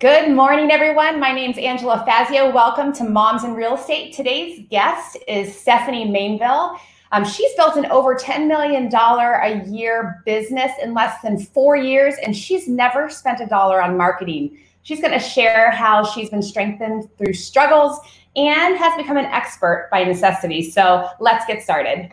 Good morning, everyone. My name is Angela Fazio. Welcome to Moms in Real Estate. Today's guest is Stephanie Mainville. Um, she's built an over $10 million a year business in less than four years, and she's never spent a dollar on marketing. She's going to share how she's been strengthened through struggles and has become an expert by necessity. So let's get started.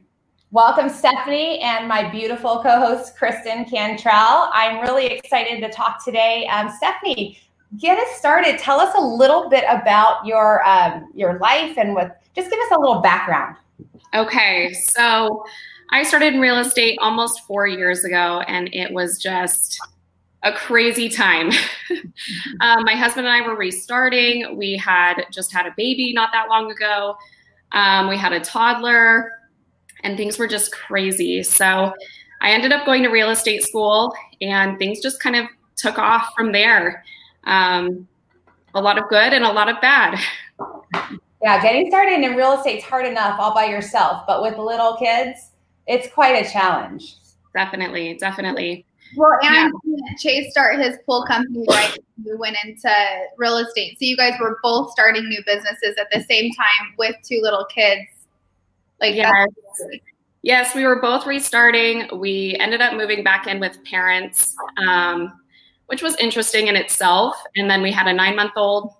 Welcome, Stephanie, and my beautiful co host, Kristen Cantrell. I'm really excited to talk today. Um, Stephanie, get us started. Tell us a little bit about your, um, your life and what, just give us a little background. Okay, so I started in real estate almost four years ago, and it was just a crazy time. um, my husband and I were restarting. We had just had a baby not that long ago. Um, we had a toddler and things were just crazy. So I ended up going to real estate school, and things just kind of took off from there. Um, a lot of good and a lot of bad. Yeah, getting started in real estate is hard enough all by yourself, but with little kids, it's quite a challenge. Definitely, definitely. Well, and yeah. Chase start his pool company right. we went into real estate, so you guys were both starting new businesses at the same time with two little kids. Like yes. Yes, we were both restarting. We ended up moving back in with parents, um, which was interesting in itself. And then we had a nine month old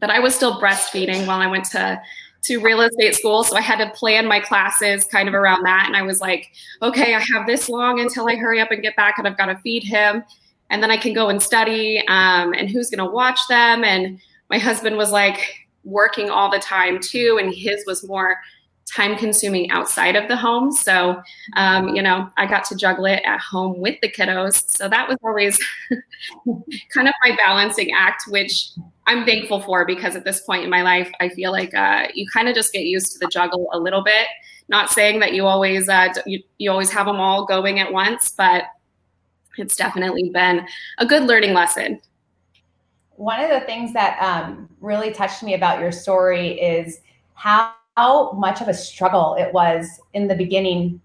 that I was still breastfeeding while I went to to real estate school. So I had to plan my classes kind of around that. And I was like, okay, I have this long until I hurry up and get back, and I've got to feed him, and then I can go and study. Um, and who's going to watch them? And my husband was like working all the time too, and his was more time consuming outside of the home. So, um, you know, I got to juggle it at home with the kiddos. So that was always kind of my balancing act, which I'm thankful for because at this point in my life, I feel like uh, you kind of just get used to the juggle a little bit. Not saying that you always uh, you, you always have them all going at once, but it's definitely been a good learning lesson. One of the things that um, really touched me about your story is how how much of a struggle it was in the beginning.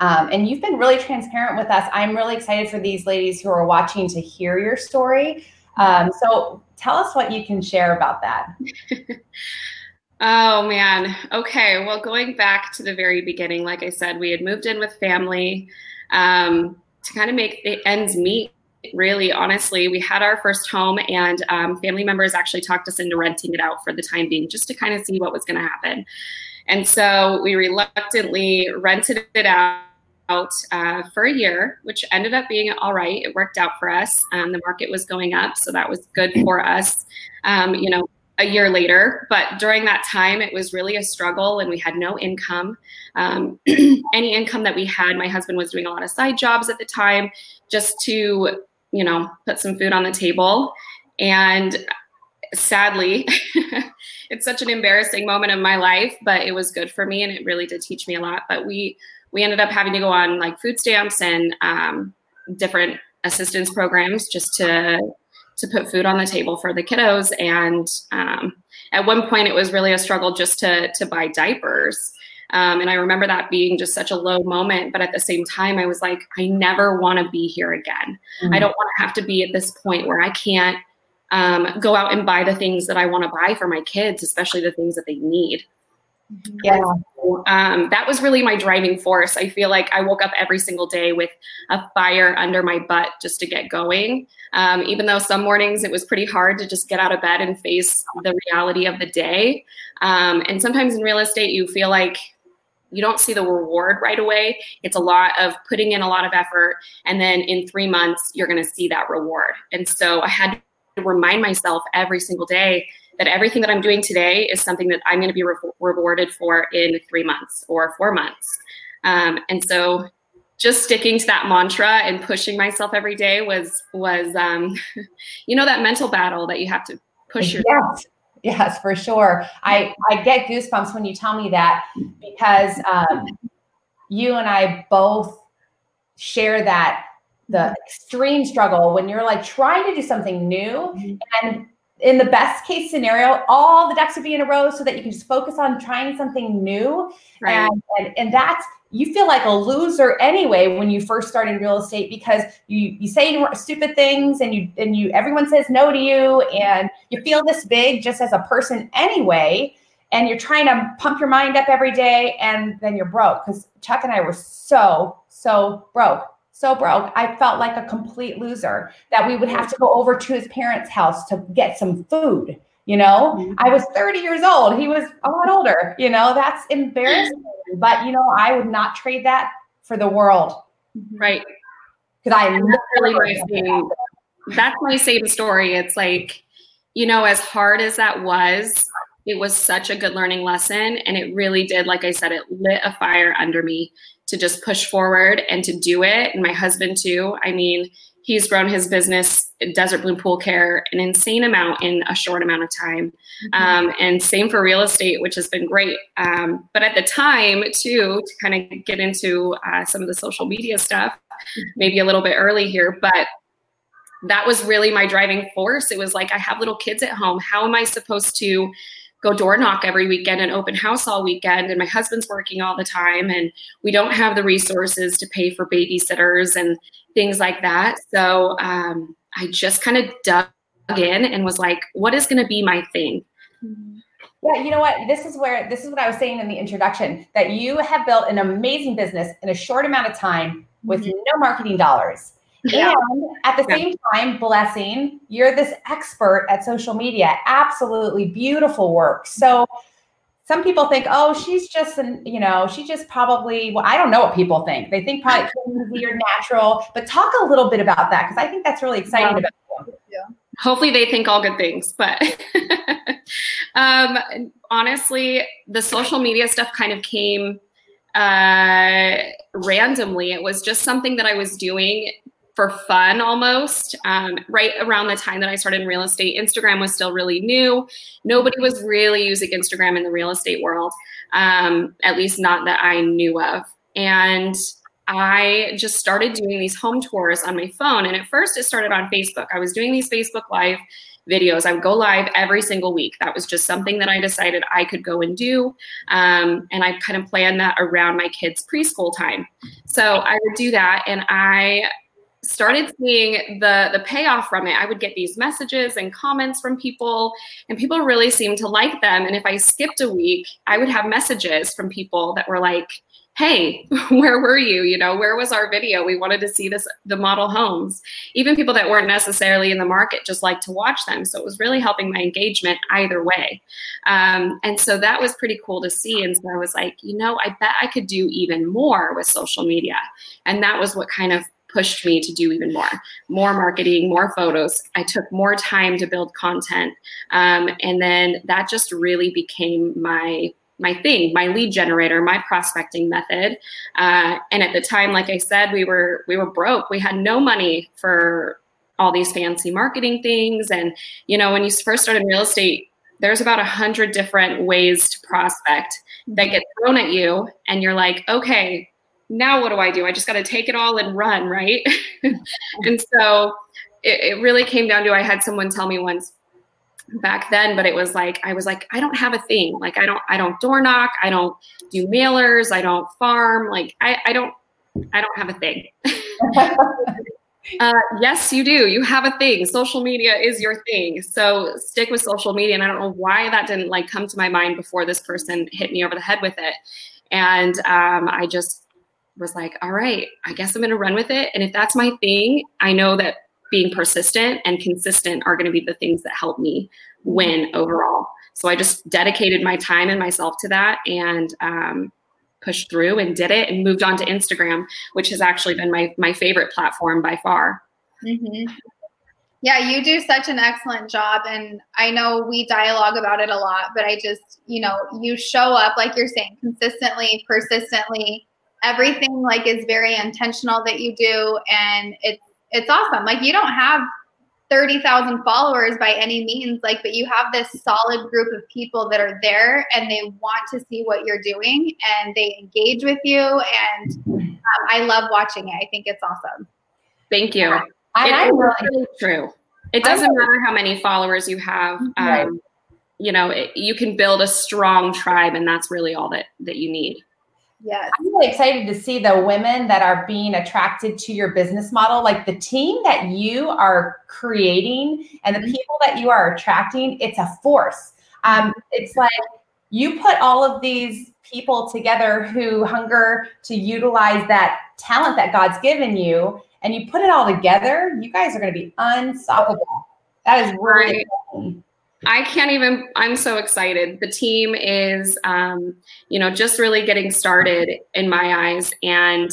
Um, and you've been really transparent with us. I'm really excited for these ladies who are watching to hear your story. Um, so tell us what you can share about that. oh, man. Okay. Well, going back to the very beginning, like I said, we had moved in with family um, to kind of make ends meet really honestly we had our first home and um, family members actually talked us into renting it out for the time being just to kind of see what was going to happen and so we reluctantly rented it out uh, for a year, which ended up being all right. It worked out for us. Um, the market was going up, so that was good for us. Um, you know, a year later, but during that time, it was really a struggle, and we had no income. Um, any income that we had, my husband was doing a lot of side jobs at the time, just to you know, put some food on the table. And sadly, it's such an embarrassing moment of my life, but it was good for me and it really did teach me a lot. But we we ended up having to go on like food stamps and um, different assistance programs just to to put food on the table for the kiddos. And um, at one point, it was really a struggle just to to buy diapers. Um, and I remember that being just such a low moment. But at the same time, I was like, I never want to be here again. Mm-hmm. I don't want to have to be at this point where I can't um, go out and buy the things that I want to buy for my kids, especially the things that they need. Mm-hmm. Yeah. Um, that was really my driving force. I feel like I woke up every single day with a fire under my butt just to get going. Um, even though some mornings it was pretty hard to just get out of bed and face the reality of the day. Um, and sometimes in real estate, you feel like you don't see the reward right away. It's a lot of putting in a lot of effort. And then in three months, you're going to see that reward. And so I had to remind myself every single day that everything that I'm doing today is something that I'm going to be re- rewarded for in three months or four months. Um, and so just sticking to that mantra and pushing myself every day was was um, you know that mental battle that you have to push yourself. Yes. Yes, for sure. I I get goosebumps when you tell me that because um, you and I both share that the extreme struggle when you're like trying to do something new and in the best case scenario, all the decks would be in a row so that you can just focus on trying something new. Right. And, and and that's you feel like a loser anyway when you first start in real estate because you you say stupid things and you and you everyone says no to you and you feel this big just as a person anyway and you're trying to pump your mind up every day and then you're broke because chuck and i were so so broke so broke i felt like a complete loser that we would have to go over to his parents house to get some food you know? Mm-hmm. i was 30 years old. He was a lot older you know? That's embarrassing but you know i would not trade that for the world. Right. Because i that's really my same that's my same story. It's like you know as hard as that was it was such a good learning lesson and it really did like i said it lit a fire under me to just push forward and to do it. And my husband too. I mean he's grown his business desert bloom pool care an insane amount in a short amount of time. Mm-hmm. um, and same for real estate which has been great. Um, but at the time too to kind of get into uh, some of the social media stuff mm-hmm. maybe a little bit early here but that was really my driving force. It was like i have little kids at home. How am i supposed to go door knock every weekend and open house all weekend. And my husband's working all the time and we don't have the resources to pay for babysitters and things like that. So um, i just kind of dug in and was like what is going to be my thing? Yeah you know what? This is where this is what i was saying in the introduction that you have built an amazing business in a short amount of time with mm-hmm. no marketing dollars yeah. And at the same time, blessing, you're this expert at social media. Absolutely beautiful work. So some people think, oh, she's just an, you know, she just probably, well, I don't know what people think. They think probably you're natural, but talk a little bit about that because I think that's really exciting yeah. about you. Yeah. Hopefully they think all good things, but um, honestly, the social media stuff kind of came uh, randomly. It was just something that I was doing for fun almost. Um, right around the time that I started in real estate, Instagram was still really new. Nobody was really using Instagram in the real estate world, um, at least not that I knew of. And I just started doing these home tours on my phone. And at first, it started on Facebook. I was doing these Facebook Live videos. I would go live every single week. That was just something that I decided I could go and do. Um, and I kind of planned that around my kids' preschool time. So I would do that. And I started seeing the the payoff from it. I would get these messages and comments from people and people really seemed to like them. And if i skipped a week i would have messages from people that were like hey where were you? You know where was our video? We wanted to see this the model homes. Even people that weren't necessarily in the market just like to watch them. So it was really helping my engagement either way. Um, and so that was pretty cool to see. And so i was like you know i bet i could do even more with social media. And that was what kind of pushed me to do even more more marketing more photos. I took more time to build content. Um, and then that just really became my my thing my lead generator my prospecting method. Uh, and at the time like i said we were we were broke. We had no money for all these fancy marketing things. And you know when you first start in real estate there's about a hundred different ways to prospect that get thrown at you. And you're like okay now what do I do? I just got to take it all and run, right? and so it, it, really came down to I had someone tell me once back then, but it was like I was like, I don't have a thing. Like I don't I don't door knock, I don't do mailers, I don't farm, like I, I don't I don't have a thing. uh, yes, you do. You have a thing. Social media is your thing. So stick with social media. And I don't know why that didn't like come to my mind before this person hit me over the head with it. And um, I just was like, all right, I guess I'm going to run with it. And if that's my thing, I know that being persistent and consistent are going to be the things that help me win overall. So I just dedicated my time and myself to that and um, pushed through and did it and moved on to Instagram, which has actually been my, my favorite platform by far. Mm-hmm. Yeah, you do such an excellent job. And I know we dialogue about it a lot, but I just, you know, you show up, like you're saying, consistently, persistently, everything like is very intentional that you do and it's it's awesome. Like you don't have 30,000 followers by any means like but you have this solid group of people that are there and they want to see what you're doing and they engage with you and um, I love watching it. I think it's awesome. Thank you. Yeah. And it, I'm it's really really true. It doesn't matter how many followers you have. Um, Right. You know, it, you can build a strong tribe, and that's really all that that you need. Yes. I'm really excited to see the women that are being attracted to your business model, like the team that you are creating and the people that you are attracting. It's a force. Um, it's like you put all of these people together who hunger to utilize that talent that God's given you, and you put it all together. You guys are going to be unstoppable. That is really Right. exciting. I can't even. I'm so excited. The team is, um, you know, just really getting started in my eyes, and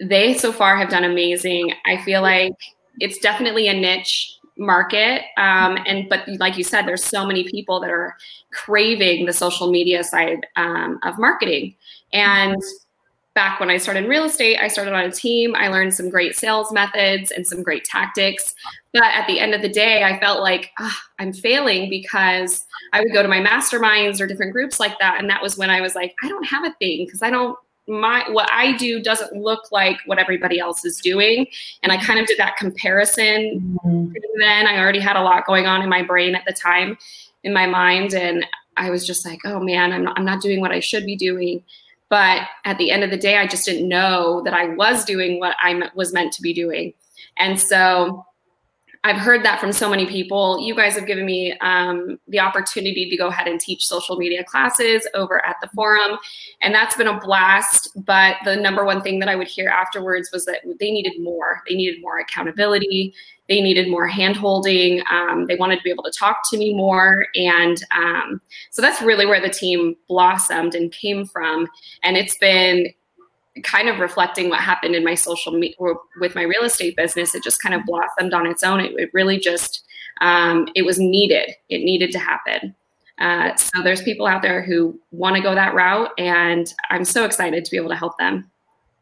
they so far have done amazing. I feel like it's definitely a niche market, um, and but like you said, there's so many people that are craving the social media side um, of marketing. And back when I started in real estate, I started on a team. I learned some great sales methods and some great tactics. But at the end of the day, I felt like "Ah, I'm failing because I would go to my masterminds or different groups like that. And that was when I was like, I don't have a thing because I don't my what I do doesn't look like what everybody else is doing. And I kind of did that comparison then. I already had a lot going on in my brain at the time, in my mind, and I was just like, oh man, I'm not, I'm not doing what I should be doing. But at the end of the day, I just didn't know that I was doing what I was meant to be doing. And so I've heard that from so many people. You guys have given me um, the opportunity to go ahead and teach social media classes over at the forum. And that's been a blast. But the number one thing that I would hear afterwards was that they needed more. They needed more accountability. They needed more hand holding. Um, they wanted to be able to talk to me more. And um, so that's really where the team blossomed and came from. And it's been kind of reflecting what happened in my social me- or with my real estate business it just kind of blossomed on its own. It, it really just um, it was needed. It needed to happen. Uh, so there's people out there who want to go that route and i'm so excited to be able to help them.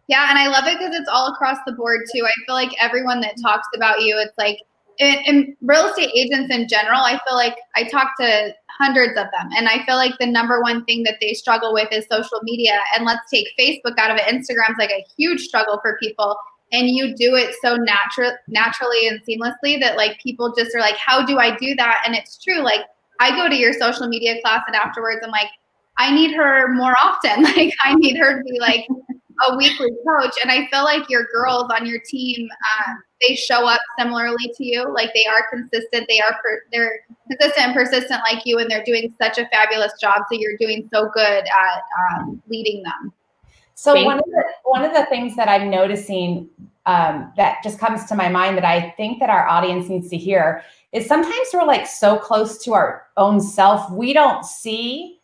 Yeah, and I love it because it's all across the board too. I feel like everyone that talks about you, it's like in real estate agents in general, I feel like I talk to hundreds of them, and I feel like the number one thing that they struggle with is social media. And let's take Facebook out of it. Instagram's like a huge struggle for people, and you do it so natural, naturally and seamlessly that like people just are like, "How do I do that?" And it's true. Like I go to your social media class, and afterwards, I'm like, I need her more often. Like I need her to be like a weekly coach and i feel like your girls on your team um, they show up similarly to you. Like they are consistent. They are per- they're consistent and persistent like you and they're doing such a fabulous job so you're doing so good at um, leading them. So Thank one of the one of the things that I'm noticing um, that just comes to my mind that I think that our audience needs to hear is sometimes we're like so close to our own self we don't see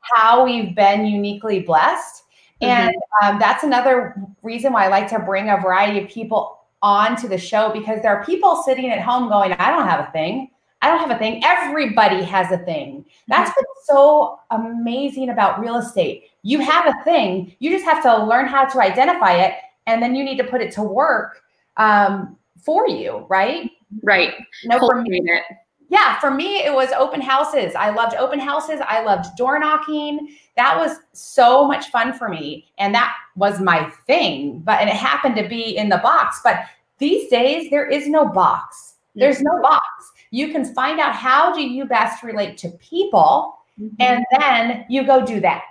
how we've been uniquely blessed, and um, that's another reason why I like to bring a variety of people onto the show because there are people sitting at home going, "I don't have a thing." I don't have a thing. Everybody has a thing. That's what's so amazing about real estate. You have a thing. You just have to learn how to identify it, and then you need to put it to work um, for you, right? right No, for me, it yeah, for me, it was open houses. I loved open houses. I loved door knocking. That was so much fun for me. And that was my thing. But and it happened to be in the box. But these days, there is no box. There's no mm-hmm. box. You can find out how do you best relate to people, mm-hmm. and then you go do that.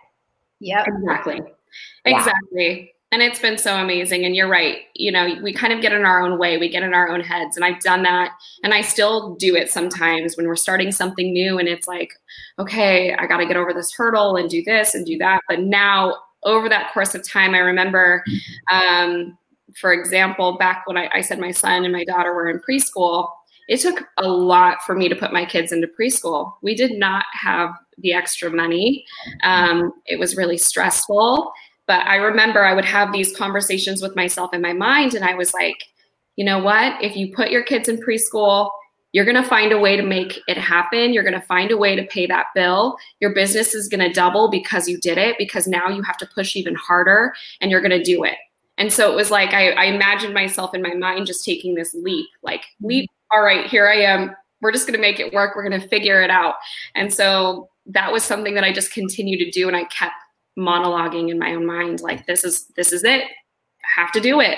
yep Exactly. Yeah. Exactly. And it's been so amazing. And you're right. You know, we kind of get in our own way, we get in our own heads. And I've done that. And I still do it sometimes when we're starting something new and it's like, okay, I got to get over this hurdle and do this and do that. But now, over that course of time, I remember, um, for example, back when I, I said my son and my daughter were in preschool, it took a lot for me to put my kids into preschool. We did not have the extra money. Um, it was really stressful. But I remember I would have these conversations with myself in my mind, and I was like, you know what? If you put your kids in preschool, you're going to find a way to make it happen. You're going to find a way to pay that bill. Your business is going to double because you did it, because now you have to push even harder and you're going to do it. And so it was like I, I imagined myself in my mind just taking this leap, like, leap, all right, here I am. We're just going to make it work. We're going to figure it out. And so that was something that I just continued to do. And I kept monologuing in my own mind, like, this is, this is it have to do it.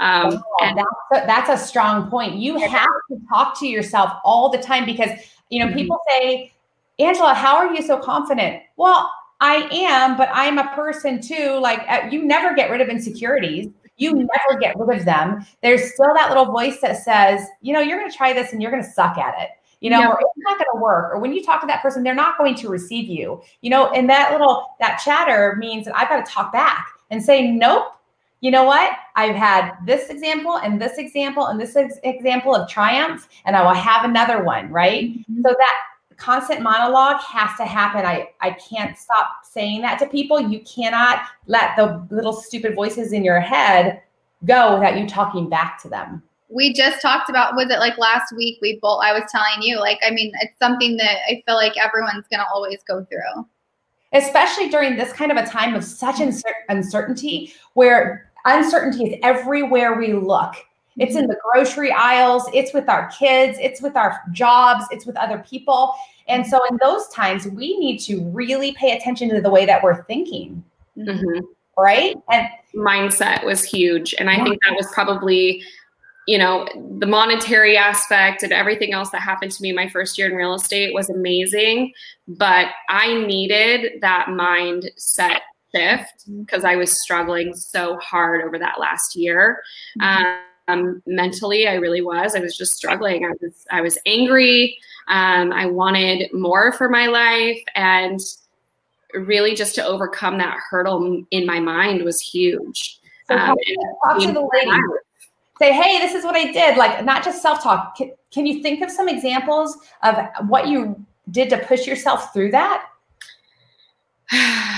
Um, oh, and that's a, that's a strong point. You have to talk to yourself all the time because you know mm-hmm. people say, Angela, how are you so confident? Well, I am, but I'm a person too. Like uh, you never get rid of insecurities. You never get rid of them. There's still that little voice that says, you know, you're going to try this and you're going to suck at it you know, or it's not going to work. Or when you talk to that person, they're not going to receive you, you know, and that little, that chatter means that I've got to talk back and say, nope, you know what? I've had this example and this example and this ex- example of triumph, and I will have another one, right? Mm-hmm. So that constant monologue has to happen. I, I can't stop saying that to people. You cannot let the little stupid voices in your head go without you talking back to them. We just talked about, was it like last week? We both, I was telling you, like, I mean, it's something that I feel like everyone's going to always go through especially during this kind of a time of such uncertainty where uncertainty is everywhere we look. It's in the grocery aisles, it's with our kids, it's with our jobs, it's with other people. And so, in those times, we need to really pay attention to the way that we're thinking. Mm-hmm. Right. And mindset was huge. And I think that was probably, you know, the monetary aspect and everything else that happened to me my first year in real estate was amazing. But I needed that mindset shift because mm-hmm. I was struggling so hard over that last year. Mm-hmm. Um, mentally, I really was. I was just struggling. I was I was angry. Um, I wanted more for my life, and really just to overcome that hurdle in my mind was huge. So um, talk, to the lady. Say, hey, this is what I did. Like, not just self talk. Can, can you think of some examples of what you did to push yourself through that?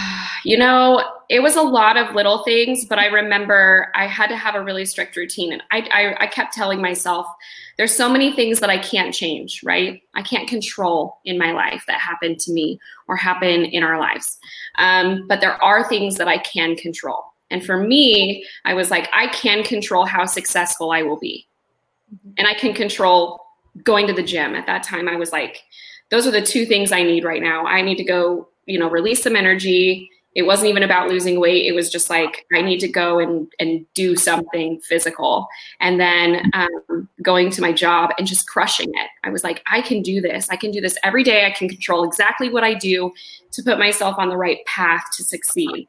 You know, it was a lot of little things, but I remember I had to have a really strict routine. And I, I, I kept telling myself, there's so many things that I can't change, right? I can't control in my life that happen to me or happen in our lives. Um, but there are things that I can control. And for me, I was like, I can control how successful I will be. Mm-hmm. And I can control going to the gym. At that time, I was like, those are the two things I need right now. I need to go, you know, release some energy it wasn't even about losing weight. It was just like I need to go and and do something physical, and then um, going to my job and just crushing it. I was like, I can do this. I can do this every day. I can control exactly what I do to put myself on the right path to succeed.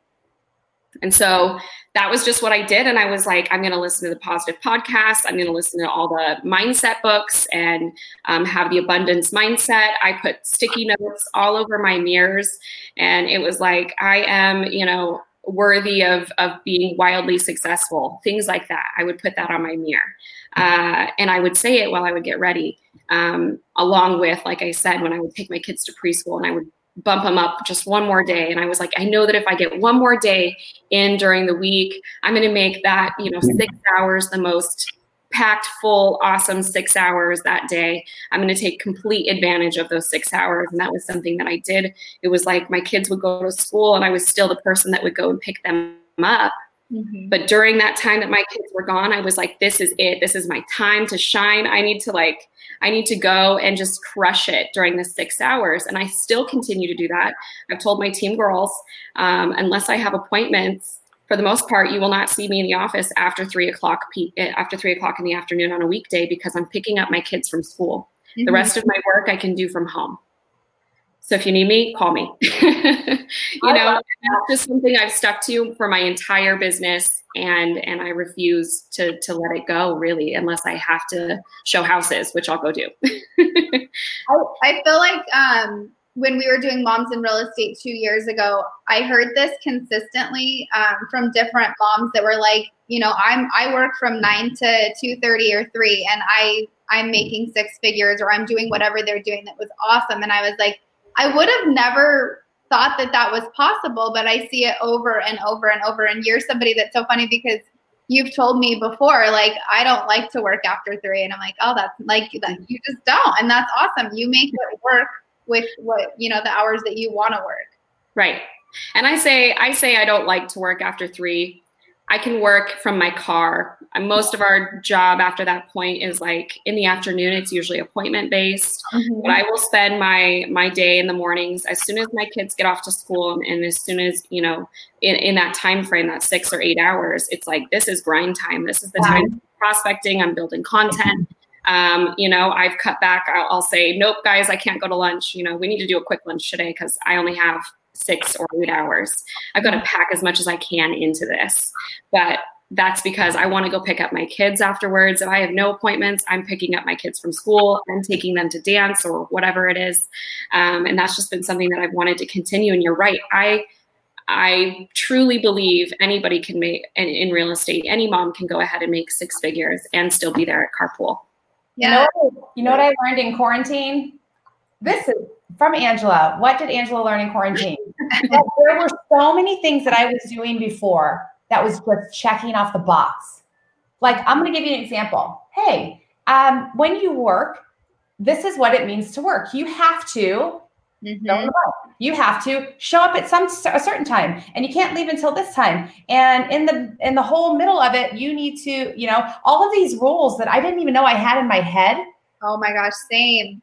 And so that was just what I did. And I was like, I'm going to listen to the positive podcast. I'm going to listen to all the mindset books and um, have the abundance mindset. I put sticky notes all over my mirrors. And it was like, I am, you know, worthy of, of being wildly successful, things like that. I would put that on my mirror. Uh, and I would say it while I would get ready, um, along with, like I said, when I would take my kids to preschool and I would bump them up just one more day. And i was like i know that if i get one more day in during the week i'm going to make that you know six hours the most packed full awesome six hours that day. I'm going to take complete advantage of those six hours. And that was something that i did. It was like my kids would go to school and i was still the person that would go and pick them up mm-hmm. but during that time that my kids were gone i was like this is it this is my time to shine i need to like I need to go and just crush it during the six hours. And I still continue to do that. I've told my team girls, um, unless I have appointments, for the most part, you will not see me in the office after three o'clock eh, after three o'clock in the afternoon on a weekday because I'm picking up my kids from school. Mm-hmm. The rest of my work I can do from home. So if you need me, call me. you know, that's just something I've stuck to for my entire business and and I refuse to to let it go really unless I have to show houses, which I'll go do. I, I feel like um when we were doing moms in real estate two years ago, I heard this consistently um, from different moms that were like, you know, I'm I work from nine to two thirty or three, and I I'm making six figures or I'm doing whatever they're doing that was awesome, and I was like, I would have never thought that that was possible, but I see it over and over and over. And you're somebody that's so funny because you've told me before, like I don't like to work after three, and I'm like, oh, that's like that mm-hmm. you just don't, and that's awesome. You make it work with what you know the hours that you want to work. Right. And I say I say I don't like to work after three. I can work from my car. Most of our job after that point is like in the afternoon. It's usually appointment based, mm-hmm. but I will spend my my day in the mornings as soon as my kids get off to school, and as soon as you know, in, in that time frame, that six or eight hours, it's like this is grind time. This is the wow. time prospecting. I'm building content. Um, you know, I've cut back. I'll, I'll say, nope, guys, I can't go to lunch. You know, we need to do a quick lunch today because I only have six or eight hours. I've got to pack as much as I can into this. But that's because I want to go pick up my kids afterwards. If I have no appointments, I'm picking up my kids from school. I'm taking them to dance or whatever it is. Um, and that's just been something that I've wanted to continue. And you're right. I I truly believe anybody can make in, in real estate. Any mom can go ahead and make six figures and still be there at carpool. Yeah. You know, you know what I learned in quarantine? This is from Angela. What did Angela learn in quarantine? there were so many things that I was doing before that was just checking off the box. Like, I'm going to give you an example. Hey, um, when you work, this is what it means to work. You have to Mm-hmm. You have to show up at some a certain time, and you can't leave until this time. And in the in the whole middle of it, you need to, you know, all of these rules that I didn't even know I had in my head. Oh my gosh, same.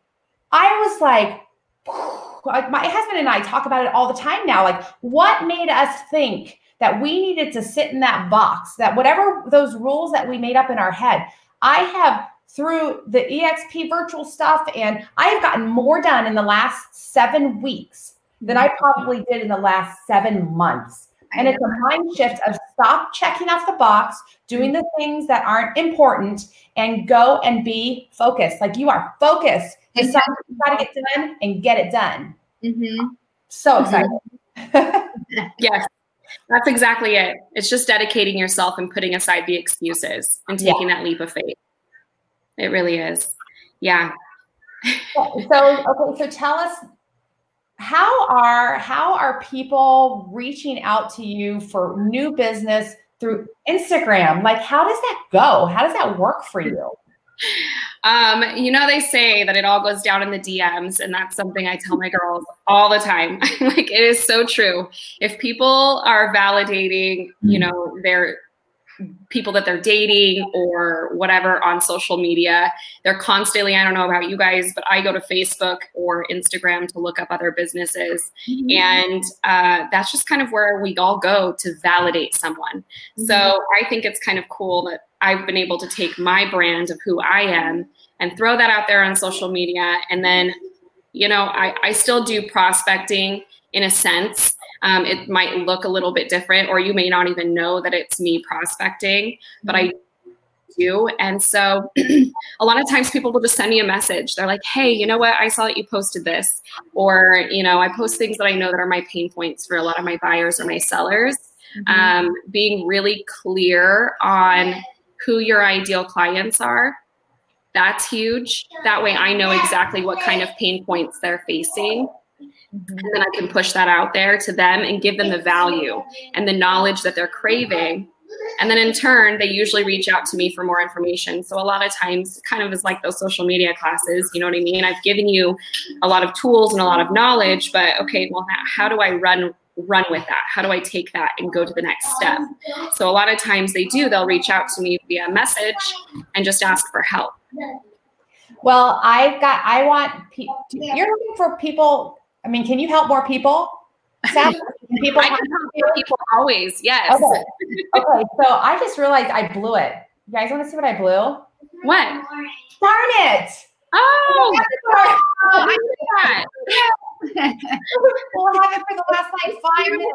I was like, like my husband and I talk about it all the time now. Like, what made us think that we needed to sit in that box? That whatever those rules that we made up in our head, I have through the EXP virtual stuff, and I have gotten more done in the last seven weeks than I probably did in the last seven months. And it's a mind shift of stop checking off the box, doing the things that aren't important, and go and be focused. Like you are focused. Decide you got to get done and get it done. Mm-hmm. So excited. Mm-hmm. yes, that's exactly it. It's just dedicating yourself and putting aside the excuses and taking yeah. that leap of faith. It really is. Yeah. so okay, so tell us how are how are people reaching out to you for new business through Instagram? Like how does that go? How does that work for you? Um, you know, they say that it all goes down in the DMs, and that's something I tell my girls all the time. like it is so true. If people are validating, you mm-hmm. know, their people that they're dating or whatever on social media. They're constantly, I don't know about you guys, but I go to Facebook or Instagram to look up other businesses. Mm-hmm. And uh, that's just kind of where we all go to validate someone. Mm-hmm. So I think it's kind of cool that I've been able to take my brand of who I am and throw that out there on social media. And then, you know, I, I still do prospecting in a sense um, it might look a little bit different, or you may not even know that it's me prospecting, but I do. And so a lot of times people will just send me a message. They're like, hey, you know what? I saw that you posted this. Or, you know, I post things that I know that are my pain points for a lot of my buyers or my sellers. Mm-hmm. Um, being really clear on who your ideal clients are. That's huge. That way I know exactly what kind of pain points they're facing Mm-hmm. And then I can push that out there to them and give them the value and the knowledge that they're craving. And then in turn, they usually reach out to me for more information. So a lot of times, kind of is like those social media classes, you know what I mean? I've given you a lot of tools and a lot of knowledge, but okay, well, how do I run run with that? How do I take that and go to the next step? So a lot of times they do, they'll reach out to me via message and just ask for help. Well, I've got, I want, pe- you're looking for people I mean, can you help more people? People I can help people always. Yes. Okay. okay. So I just realized I blew it. You guys want to see what I blew? What? Darn it. Oh, oh I did that. we'll have it for the last like five minutes.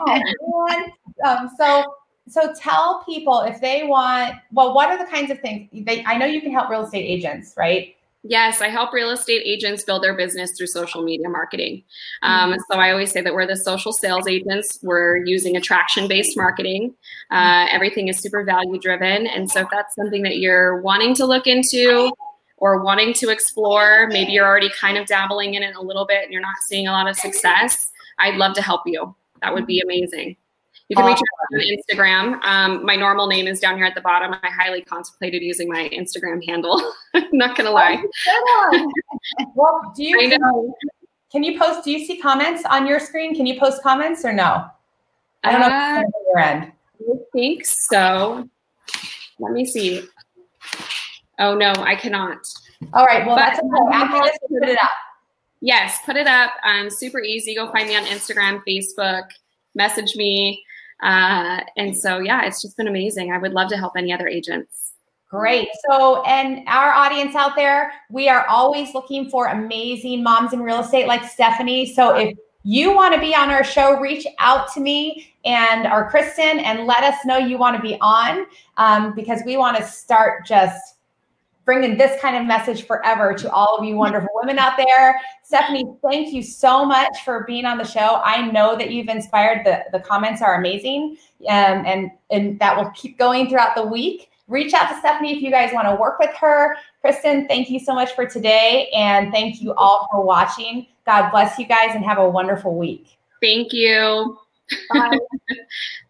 Oh, man. Um, so so tell people if they want well what are the kinds of things they i know you can help real estate agents right Yes, I help real estate agents build their business through social media marketing. Um, mm-hmm. So I always say that we're the social sales agents. We're using attraction based marketing. Uh, everything is super value driven. And so if that's something that you're wanting to look into or wanting to explore, maybe you're already kind of dabbling in it a little bit and you're not seeing a lot of success, I'd love to help you. That would be amazing. You can reach out on Instagram. Um, my normal name is down here at the bottom. I highly contemplated using my Instagram handle. Not gonna lie. Oh, well, do you can, can you post? Do you see comments on your screen? Can you post comments or no? I don't know. Uh, your end. I think so. Let me see. Oh no, I cannot. All right. Well, but that's okay. After this, put it up. Yes, put it up. Um, super easy. Go find me on Instagram, Facebook, message me. Uh, and so, yeah, it's just been amazing. I would love to help any other agents. Great. So, and our audience out there, we are always looking for amazing moms in real estate like Stephanie. So, if you want to be on our show, reach out to me and or Kristen and let us know you want to be on um, because we want to start just bringing this kind of message forever to all of you wonderful women out there. Stephanie, thank you so much for being on the show. I know that you've inspired. The, the comments are amazing um, and, and that will keep going throughout the week. Reach out to Stephanie if you guys want to work with her. Kristen, thank you so much for today. And thank you all for watching. God bless you guys and have a wonderful week. Thank you. Bye.